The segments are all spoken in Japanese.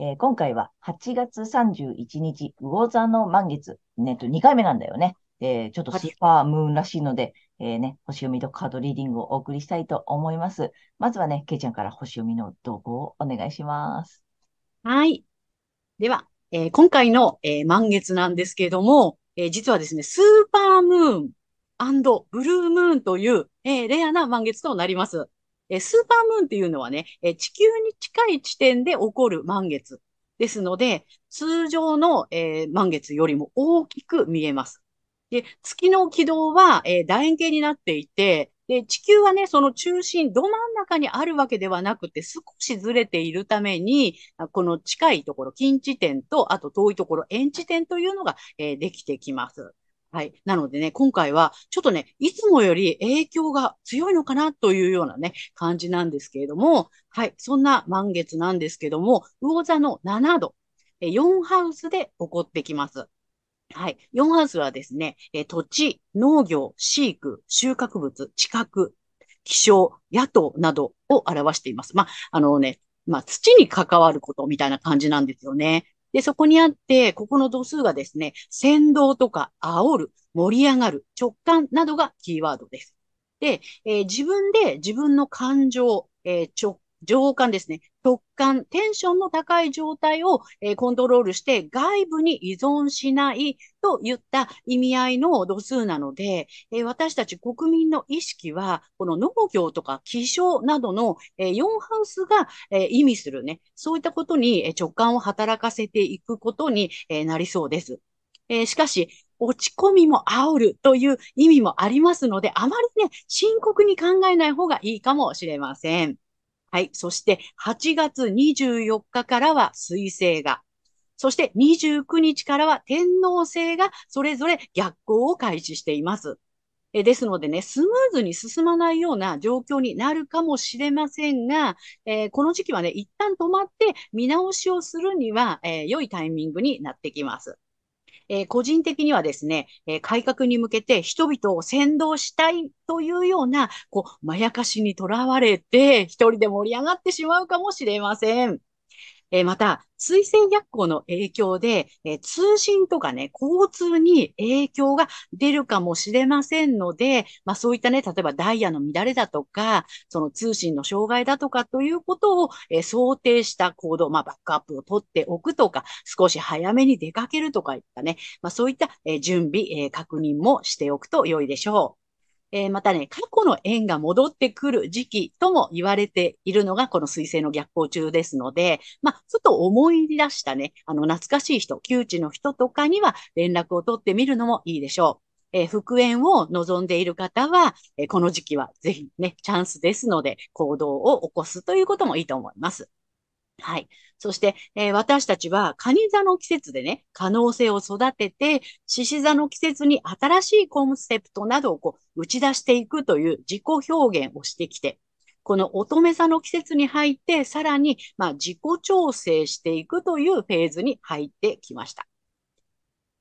えー、今回は8月31日、魚座の満月。ね、と2回目なんだよね。えー、ちょっとスーパームーンらしいので、えー、ね、星読みとカードリーディングをお送りしたいと思います。まずはね、けいちゃんから星読みの動向をお願いします。はい。では、えー、今回の、えー、満月なんですけれども、えー、実はですね、スーパームーンブルームーンという、えー、レアな満月となります。え、スーパームーンっていうのはね、え地球に近い地点で起こる満月ですので、通常の、え満月よりも大きく見えます。で、月の軌道は、え楕円形になっていて、で、地球はね、その中心、ど真ん中にあるわけではなくて、少しずれているために、この近いところ、近地点と、あと遠いところ、遠地点というのが、えー、できてきます。はい。なのでね、今回は、ちょっとね、いつもより影響が強いのかなというようなね、感じなんですけれども、はい。そんな満月なんですけども、魚座の7度、4ハウスで起こってきます。はい。4ハウスはですね、土地、農業、飼育、収穫物、地殻、気象、野党などを表しています。まあ、あのね、まあ、土に関わることみたいな感じなんですよね。で、そこにあって、ここの度数がですね、先導とか煽る、盛り上がる、直感などがキーワードです。で、えー、自分で自分の感情、えー、直情感ですね。直感、テンションの高い状態を、えー、コントロールして外部に依存しないといった意味合いの度数なので、えー、私たち国民の意識は、この農業とか気象などの、えー、4ハウスが、え意味するね、そういったことに直感を働かせていくことに、えなりそうです。えしかし、落ち込みも煽るという意味もありますので、あまりね、深刻に考えない方がいいかもしれません。はい。そして、8月24日からは水星が、そして29日からは天皇星がそれぞれ逆行を開始しています。えですのでね、スムーズに進まないような状況になるかもしれませんが、えー、この時期はね、一旦止まって見直しをするには、えー、良いタイミングになってきます。えー、個人的にはですね、え、改革に向けて人々を先導したいというような、こう、まやかしにとらわれて、一人で盛り上がってしまうかもしれません。え、また、水星逆行の影響で、え、通信とかね、交通に影響が出るかもしれませんので、まあそういったね、例えばダイヤの乱れだとか、その通信の障害だとかということを、え、想定した行動、まあバックアップを取っておくとか、少し早めに出かけるとかいったね、まあそういった、え準備、え確認もしておくと良いでしょう。えー、またね、過去の縁が戻ってくる時期とも言われているのがこの水星の逆行中ですので、まあ、ちょっと思い出したね、あの、懐かしい人、窮地の人とかには連絡を取ってみるのもいいでしょう。えー、復縁を望んでいる方は、えー、この時期はぜひね、チャンスですので、行動を起こすということもいいと思います。はい。そして、えー、私たちは、蟹座の季節でね、可能性を育てて、獅子座の季節に新しいコンセプトなどをこう打ち出していくという自己表現をしてきて、この乙女座の季節に入って、さらに、まあ、自己調整していくというフェーズに入ってきました。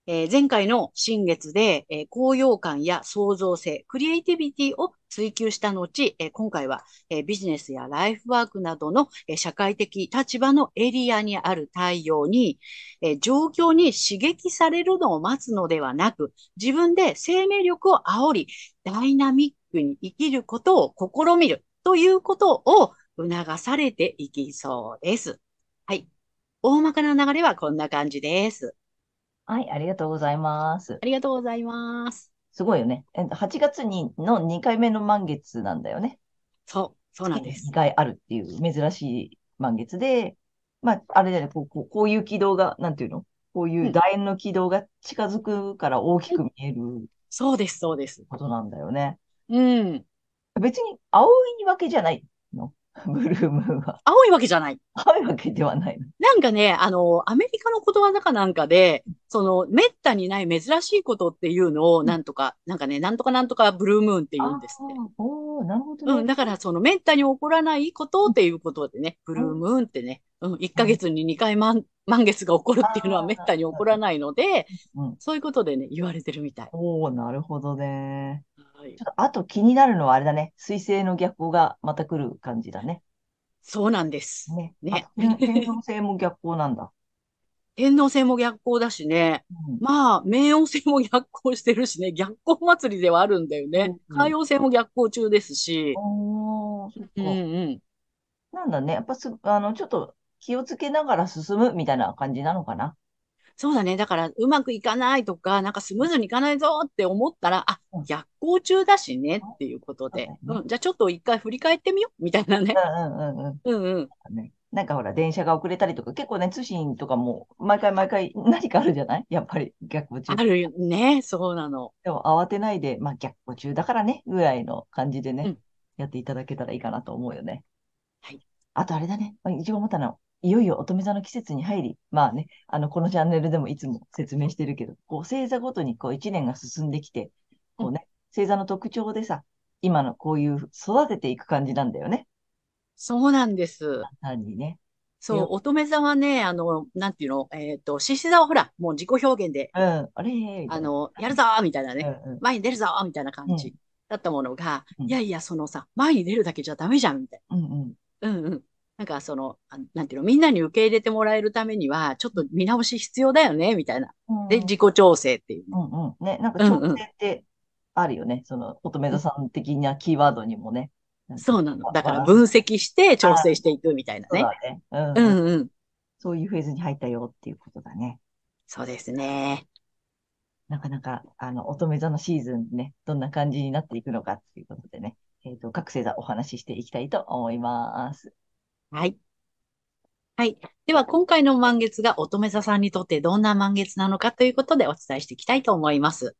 えー、前回の新月で、えー、高揚感や創造性、クリエイティビティを追求した後、えー、今回は、えビジネスやライフワークなどの、え社会的立場のエリアにある対応に、え状況に刺激されるのを待つのではなく、自分で生命力を煽り、ダイナミックに生きることを試みるということを促されていきそうです。はい。大まかな流れはこんな感じです。はい、ありがとうございます。ありがとうございます。すごいよね。え8月にの2回目の満月なんだよね。そう、そうなんです。2回あるっていう珍しい満月で、まあ、あれだよね、こうこうこういう軌道が、なんていうの？こういう楕円の軌道が近づくから大きく見える、そうです、そうです。ことなんだよね。うん。別に青いわけじゃないの ブルームーンは。青いわけじゃない。青いわけではないの。なんかね、あの、アメリカのことわざかなんかで、その、めったにない珍しいことっていうのを、なんとか、うん、なんかね、なんとかなんとかブルームーンって言うんですって。おなるほど、ね、うん、だから、その、めったに起こらないことっていうことでね、ブルームーンってね、うん、1ヶ月に2回満満月が起こるっていうのはめったに起こらないので、うん、そういうことでね、言われてるみたい。おおなるほどね。はい、ちょっとあと気になるのはあれだね。水星の逆光がまた来る感じだね。そうなんです。ね。ね。天皇星も逆光なんだ。天皇星も逆光だしね。うん、まあ、冥王星も逆光してるしね。逆光祭りではあるんだよね。うん、海王星も逆光中ですし。うんうん。なんだね。やっぱす、あの、ちょっと気をつけながら進むみたいな感じなのかな。そうだね。だから、うまくいかないとか、なんかスムーズにいかないぞって思ったら、あ、逆行中だしねっていうことで、うん、じゃあちょっと一回振り返ってみようみたいなね。うんうんうん。うんうん。ね、なんかほら、電車が遅れたりとか、結構ね、通信とかも、毎回毎回何かあるじゃない？やっぱり逆行中。あるよね。そうなの。でも慌てないで、まあ逆行中だからね、ぐらいの感じでね、うん、やっていただけたらいいかなと思うよね。はい。あとあれだね。一応思ったのいよいよ乙女座の季節に入り、まあね、あの、このチャンネルでもいつも説明してるけど、こう、星座ごとにこう、一年が進んできて、こうね、星座の特徴でさ、今のこういう育てていく感じなんだよね。そうなんです。単にね。そう、乙女座はね、あの、なんていうの、えっ、ー、と、獅子座はほら、もう自己表現で、うん、あれ？あの、やるぞみたいなね、うんうん、前に出るぞみたいな感じだったものが、うん、いやいや、そのさ、前に出るだけじゃダメじゃんみたいな。うんうん。うんうん。なんかその、なんていうの、みんなに受け入れてもらえるためには、ちょっと見直し必要だよね、みたいな。で、自己調整っていう、ね。うんうん。ね、なんか調整ってあるよね。うんうん、その、乙女座さん的なキーワードにもね。そうなの。だから分析して調整していくみたいなね。そうだね。うん、うん、うん。そういうフェーズに入ったよっていうことだね。そうですね。なかなか、あの、乙女座のシーズンね、どんな感じになっていくのかっていうことでね、えっ、ー、と、各星座お話ししていきたいと思います。はい。はい。では、今回の満月が乙女座さんにとってどんな満月なのかということでお伝えしていきたいと思います。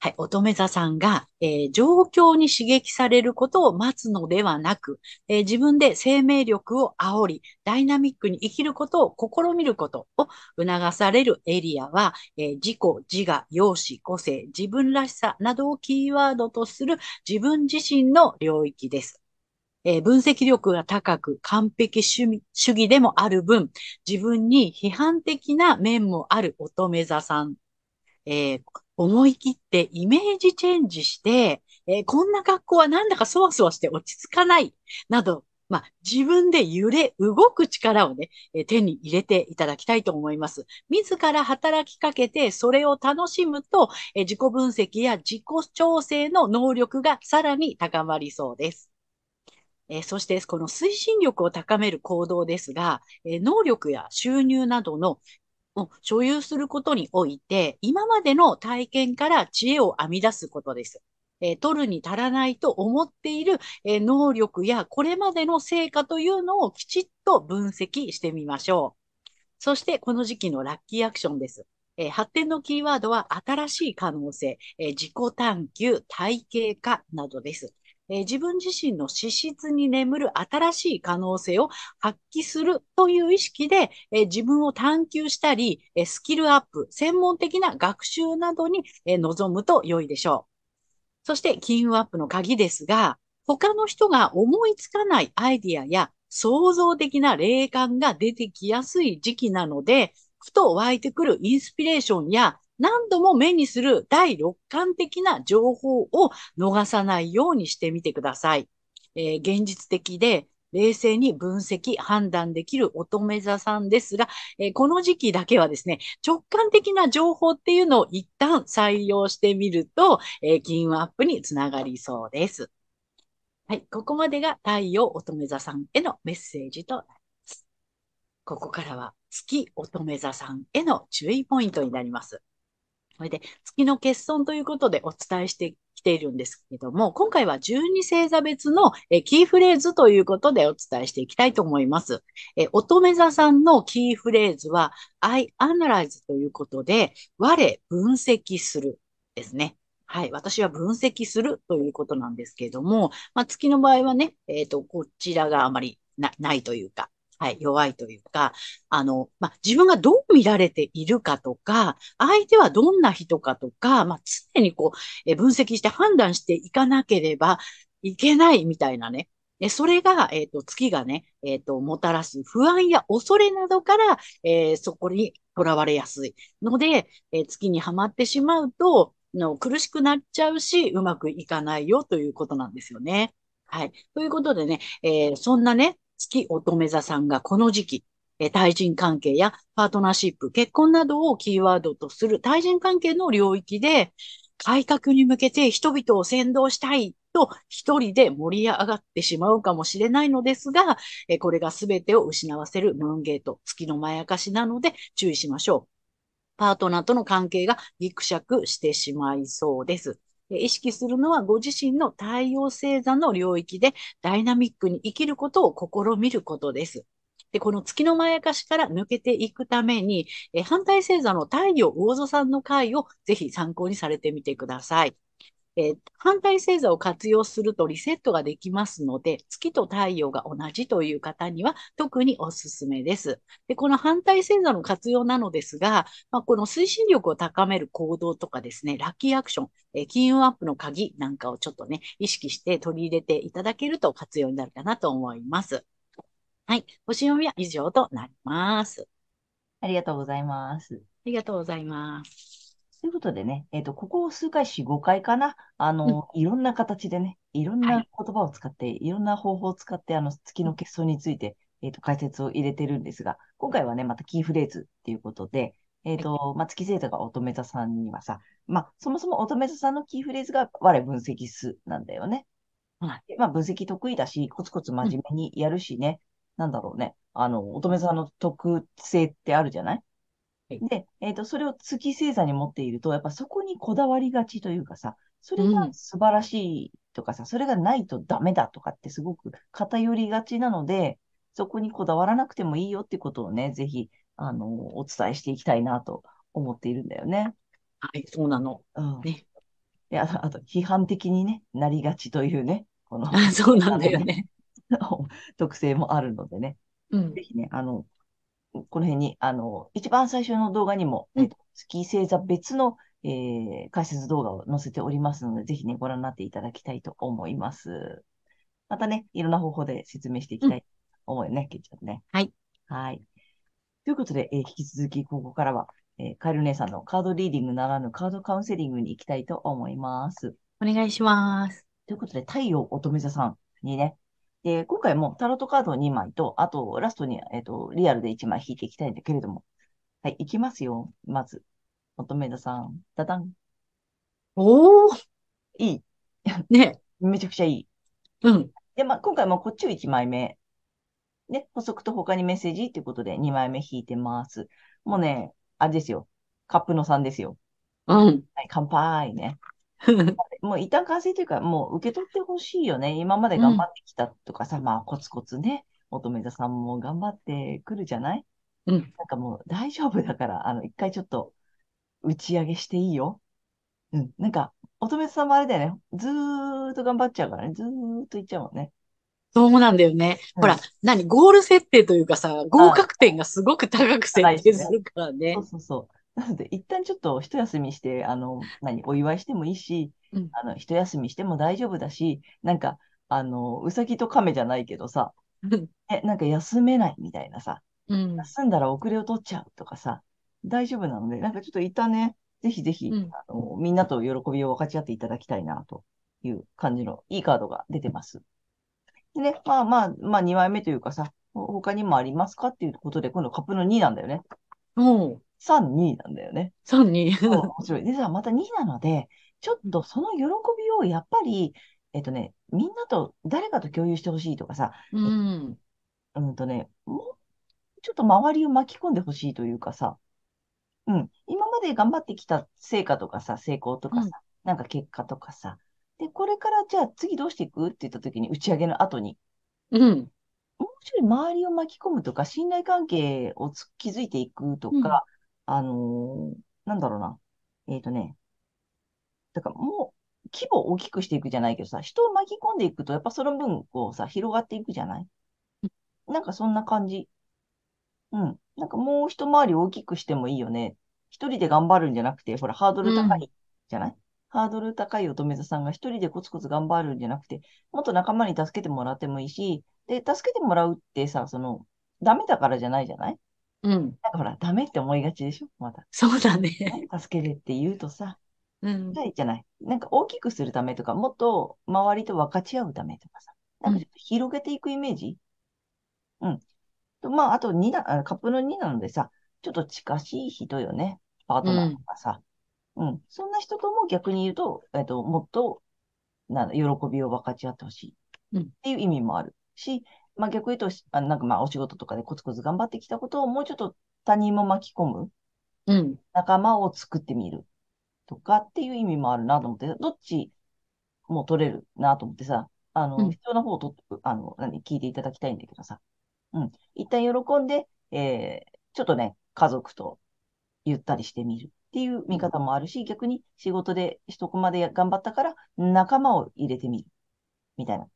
はい。乙女座さんが、えー、状況に刺激されることを待つのではなく、えー、自分で生命力を煽り、ダイナミックに生きることを試みることを促されるエリアは、えー、自己、自我、容姿、個性、自分らしさなどをキーワードとする自分自身の領域です。えー、分析力が高く完璧主義でもある分、自分に批判的な面もある乙女座さん。えー、思い切ってイメージチェンジして、えー、こんな格好はなんだかそわそわして落ち着かない、など、まあ、自分で揺れ、動く力をね、え手に入れていただきたいと思います。自ら働きかけて、それを楽しむと、え自己分析や自己調整の能力がさらに高まりそうです。えー、そして、この推進力を高める行動ですが、えー、能力や収入などのを所有することにおいて、今までの体験から知恵を編み出すことです。えー、取るに足らないと思っている、え、能力やこれまでの成果というのをきちっと分析してみましょう。そしてこの時期のラッキーアクションです。え、発展のキーワードは新しい可能性、え自己探求、体系化などです。え、自分自身の資質に眠る新しい可能性を発揮するという意識で、え、自分を探求したり、え、スキルアップ、専門的な学習などに、え、臨むと良いでしょう。そして金運アップの鍵ですが、他の人が思いつかないアイディアや創造的な霊感が出てきやすい時期なので、ふと湧いてくるインスピレーションや何度も目にする第六感的な情報を逃さないようにしてみてください。えー、現実的で冷静に分析、判断できる乙女座さんですが、えー、この時期だけはですね、直感的な情報っていうのを一旦採用してみると、えー、金運アップにつながりそうです。はい、ここまでが太陽乙女座さんへのメッセージとなります。ここからは月乙女座さんへの注意ポイントになります。それで、月の欠損ということでお伝えしてきているんですけども、今回は12星座別のキーフレーズということでお伝えしていきたいと思います。え乙女座さんのキーフレーズは、I analyze ということで、我分析するですね。はい。私は分析するということなんですけれども、まあ、月の場合はね、えっ、ー、と、こちらがあまりなないというか、はい、弱いというか、あの、まあ、自分がどう見られているかとか、相手はどんな人かとか、まあ、常にこう、え分析して判断していかなければいけないみたいなね。えそれが、えっ、ー、と、月がね、えっ、ー、と、もたらす不安や恐れなどから、えー、そこにとらわれやすいので、え月にはまってしまうと、の苦しくなっちゃうし、うまくいかないよということなんですよね。はい。ということでね、えそんなね、月乙女座さんがこの時期、え対人関係やパートナーシップ、結婚などをキーワードとする対人関係の領域で、改革に向けて人々を先導したいと一人で盛り上がってしまうかもしれないのですが、えこれが全てを失わせるムーンゲート、月のまやかしなので注意しましょう。パートナーとの関係がギクシャクしてしまいそうです。意識するのはご自身の太陽星座の領域でダイナミックに生きることを試みることです。で、この月のまやかしから抜けていくために、え反対星座の太陽魚座さんの回をぜひ参考にされてみてください。えー、反対星座を活用するとリセットができますので、月と太陽が同じという方には特におすすめです。でこの反対星座の活用なのですが、まあ、この推進力を高める行動とかですね、ラッキーアクション、えー、金運アップの鍵なんかをちょっとね、意識して取り入れていただけると活用になるかなと思います。はい。星読みは以上となります。ありがとうございます。ありがとうございます。ということでね、えっ、ー、と、ここ数回、4、5回かな、あの、うん、いろんな形でね、いろんな言葉を使って、はい、いろんな方法を使って、あの、月の結晶について、えっ、ー、と、解説を入れてるんですが、今回はね、またキーフレーズっていうことで、えっ、ー、と、まあ、月星座が乙女座さんにはさ、まあ、そもそも乙女座さんのキーフレーズが我分析すなんだよね。はい。まあ、分析得意だし、コツコツ真面目にやるしね、うん、なんだろうね。あの、乙女座の特性ってあるじゃない？で、えっ、ー、と、それを月星座に持っていると、やっぱそこにこだわりがちというかさ、それが素晴らしいとかさ、うん、それがないとダメだとかってすごく偏りがちなので、そこにこだわらなくてもいいよってことをね、ぜひ、あの、お伝えしていきたいなと思っているんだよね。はい、そうなの。うん。ね。で、あと、あと批判的にね、なりがちというね、この、そうなんだよね。特性もあるのでね。うん。ぜひね、あの、この辺に、あの、一番最初の動画にも、うん、えっと、月星座別の、えー、解説動画を載せておりますので、ぜひね、ご覧になっていただきたいと思います。またね、いろんな方法で説明していきたいと思うよね、け、うん、ちゃんね。はい。はい。ということで、えー、引き続き、ここからは、えー、カエル姉さんのカードリーディングならぬカードカウンセリングに行きたいと思います。お願いします。ということで、太陽乙女座さんにね、で、今回もタロットカード2枚と、あとラストに、えっ、ー、と、リアルで1枚引いていきたいんだけれども。はい、いきますよ。まず、乙女座さん。ダダン。おーいい。ね。めちゃくちゃいい。うん。で、まあ、今回もこっちを1枚目。ね、補足と他にメッセージっていうことで2枚目引いてます。もうね、あれですよ。カップの3ですよ。うん。はい、乾杯ね。もう一旦完成というか、もう受け取ってほしいよね。今まで頑張ってきたとかさ、うん、まあコツコツね、乙女座さんも頑張ってくるじゃない？うん。なんかもう大丈夫だから、あの、一回ちょっと打ち上げしていいよ。うん。なんか、乙女座さんもあれだよね。ずーっと頑張っちゃうからね。ずーっといっちゃうもんね。そうなんだよね。うん、ほら、何？ゴール設定というかさ、合格点がすごく高く設定するからね。そうそうそう。なので、一旦ちょっと一休みして、あの、何、お祝いしてもいいし、うん、あの、一休みしても大丈夫だし、なんか、あの、うさぎと亀じゃないけどさ、え、なんか休めないみたいなさ、うん、休んだら遅れを取っちゃうとかさ、大丈夫なので、なんかちょっと一旦ね、ぜひぜひ、うん、あのみんなと喜びを分かち合っていただきたいな、という感じのいいカードが出てます。でね、まあまあ、まあ2枚目というかさ、他にもありますかっていうことで、今度カップの2なんだよね。うん。3、2なんだよね。3、2。面白い。でさ、また2なので、ちょっとその喜びをやっぱり、えっとね、みんなと、誰かと共有してほしいとかさ、うん。うんとね、もう、ちょっと周りを巻き込んでほしいというかさ、うん。今ままで頑張ってきた成果とかさ、成功とかさ、うんなんか結果とかさ。で、これからじゃあ次どうしていくって言った時に、打ち上げの後に、うん。もうちょい周りを巻き込むとか、信頼関係をつ築いていくとか、うんあのーなんだろうな。えっとね、だからもう、規模を大きくしていくじゃないけどさ、人を巻き込んでいくと、やっぱその分、こうさ、広がっていくじゃない？なんかそんな感じ。うん。なんかもう一回り大きくしてもいいよね。一人で頑張るんじゃなくて、ほら、ハードル高いじゃない、ハードル高い乙女座さんが一人でコツコツ頑張るんじゃなくて、もっと仲間に助けてもらってもいいし、で、助けてもらうってさ、その、ダメだからじゃないじゃない？うん。なんかほら、ダメって思いがちでしょ？まだ。そうだね。ね助けてって言うとさ、うん。はい、じゃない。なんか大きくするためとか、もっと周りと分かち合うためとかさ、なんかちょっと広げていくイメージ？うん。とまあ、あと2な、あカップの2なのでさ、ちょっと近しい人よね。パートナーとかさ。うん。そんな人とも逆に言うと、えっと、もっと、な喜びを分かち合ってほしい。うんっていう意味もあるし、まあ逆に言うと、あなんかまあお仕事とかでコツコツ頑張ってきたことをもうちょっと他人も巻き込む。うん。仲間を作ってみるとかっていう意味もあるなと思って、どっちも取れるなと思ってさ、あの、うん必要な方をとあの、何、聞いていただきたいんだけどさ、うん。一旦喜んで、えー、ちょっとね、家族とゆったりしてみるっていう見方もあるし、逆に仕事で一コマで頑張ったから仲間を入れてみる。みたいな。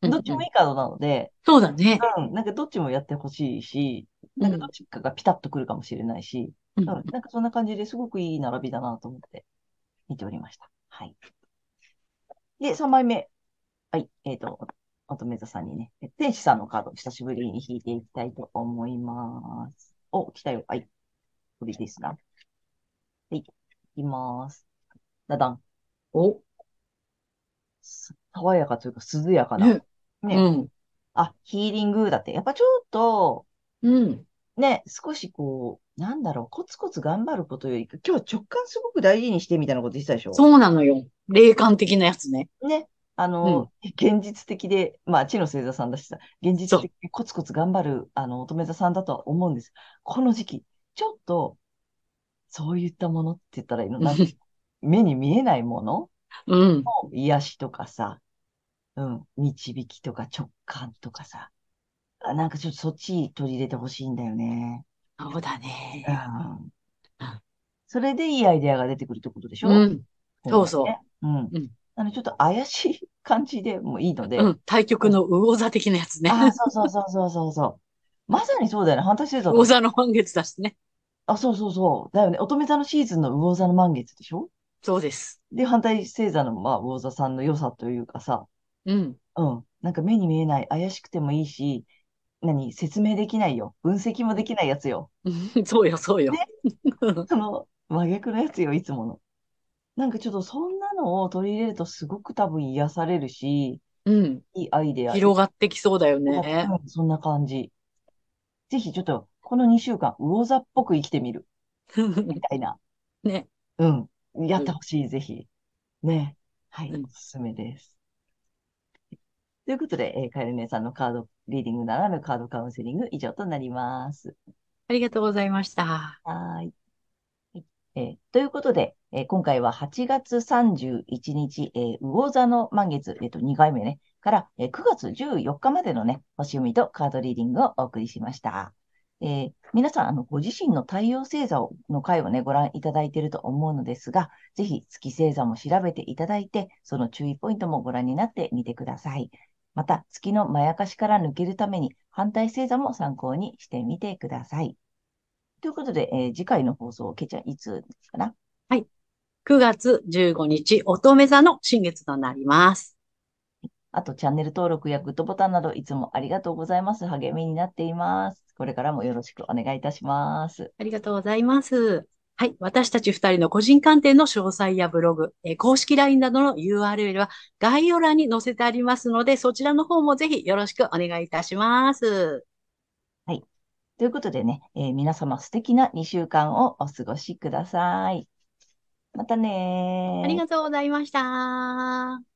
どっちもいいカードなので、そうだね。うん、なんかどっちもやってほしいし、なんかどっちかがピタッとくるかもしれないし、うんうんなんかそんな感じですごくいい並びだなと思って見ておりました。はい。で、3枚目。はい。えっ、と、乙女座さんにね、天使さんのカード、久しぶりに引いていきたいと思います。お、来たよ。はい。これですな。はい。いきます。だだん。お。す爽やかというか、涼やかな。ね。ねうん。あ、ヒーリングだって。やっぱちょっと、うん。ね、少しこう、なんだろう、コツコツ頑張ることより、今日は直感すごく大事にしてみたいなこと言ってたでしょ？そうなのよ。霊感的なやつね。ね。あの、現実的で、まあ、地の星座さんだしさ、現実的にコツコツ頑張る、あの、乙女座さんだとは思うんです。この時期、ちょっと、そういったものって言ったらいいの？なんて 目に見えないもの？うん。の癒しとかさ、うん、導きとか直感とかさ、あなんかちょっとそっち取り入れてほしいんだよね。そうだね。うんそれでいいアイデアが出てくるってことでしょ？うん。そうそうねうん。うんあの、ちょっと怪しい感じでもいいので。うん。対局の魚座的なやつね。ああ、そうそうそうそうそうそう。まさにそうだよね。反対してた魚座の満月だしね。あ、そうそうそう。だよね。乙女座のシーズンの魚座の満月でしょ？そうです。で、反対星座の、まあ、魚座さんの良さというかさ、うん。うん。なんか目に見えない、怪しくてもいいし、何、説明できないよ。分析もできないやつよ。そうよ、そうよ。その、真逆のやつよ、いつもの。なんかちょっとそんなのを取り入れるとすごく多分癒されるし、うん。いいアイデア。広がってきそうだよね。うんそんな感じ。ぜひちょっと、この2週間、魚座っぽく生きてみる。みたいな。ね。うん。やってほしい、ぜひ。ね。はい、うんおすすめです。ということで、えー、かえる姉さんのカードリーディングならぬカードカウンセリング以上となります。ありがとうございました。はーい。はいえーということで、えー今回は8月31日、えー魚座の満月、えっと、2回目ね、から、えー9月14日までのね、星読みとカードリーディングをお送りしました。えー皆さん、あの、ご自身の太陽星座をの回をね、ご覧いただいていると思うのですが、ぜひ月星座も調べていただいて、その注意ポイントもご覧になってみてください。また、月のまやかしから抜けるために、反対星座も参考にしてみてください。ということで、えー次回の放送、けいちゃん、いつですかな？9月15日、乙女座の新月となります。あと、チャンネル登録やグッドボタンなど、いつもありがとうございます。励みになっています。これからもよろしくお願いいたします。ありがとうございます。はい。私たち二人の個人鑑定の詳細やブログ、えー公式 LINE などの URL は概要欄に載せてありますので、そちらの方もぜひよろしくお願いいたします。ということでね、えー皆様素敵な2週間をお過ごしください。またねー。ありがとうございました。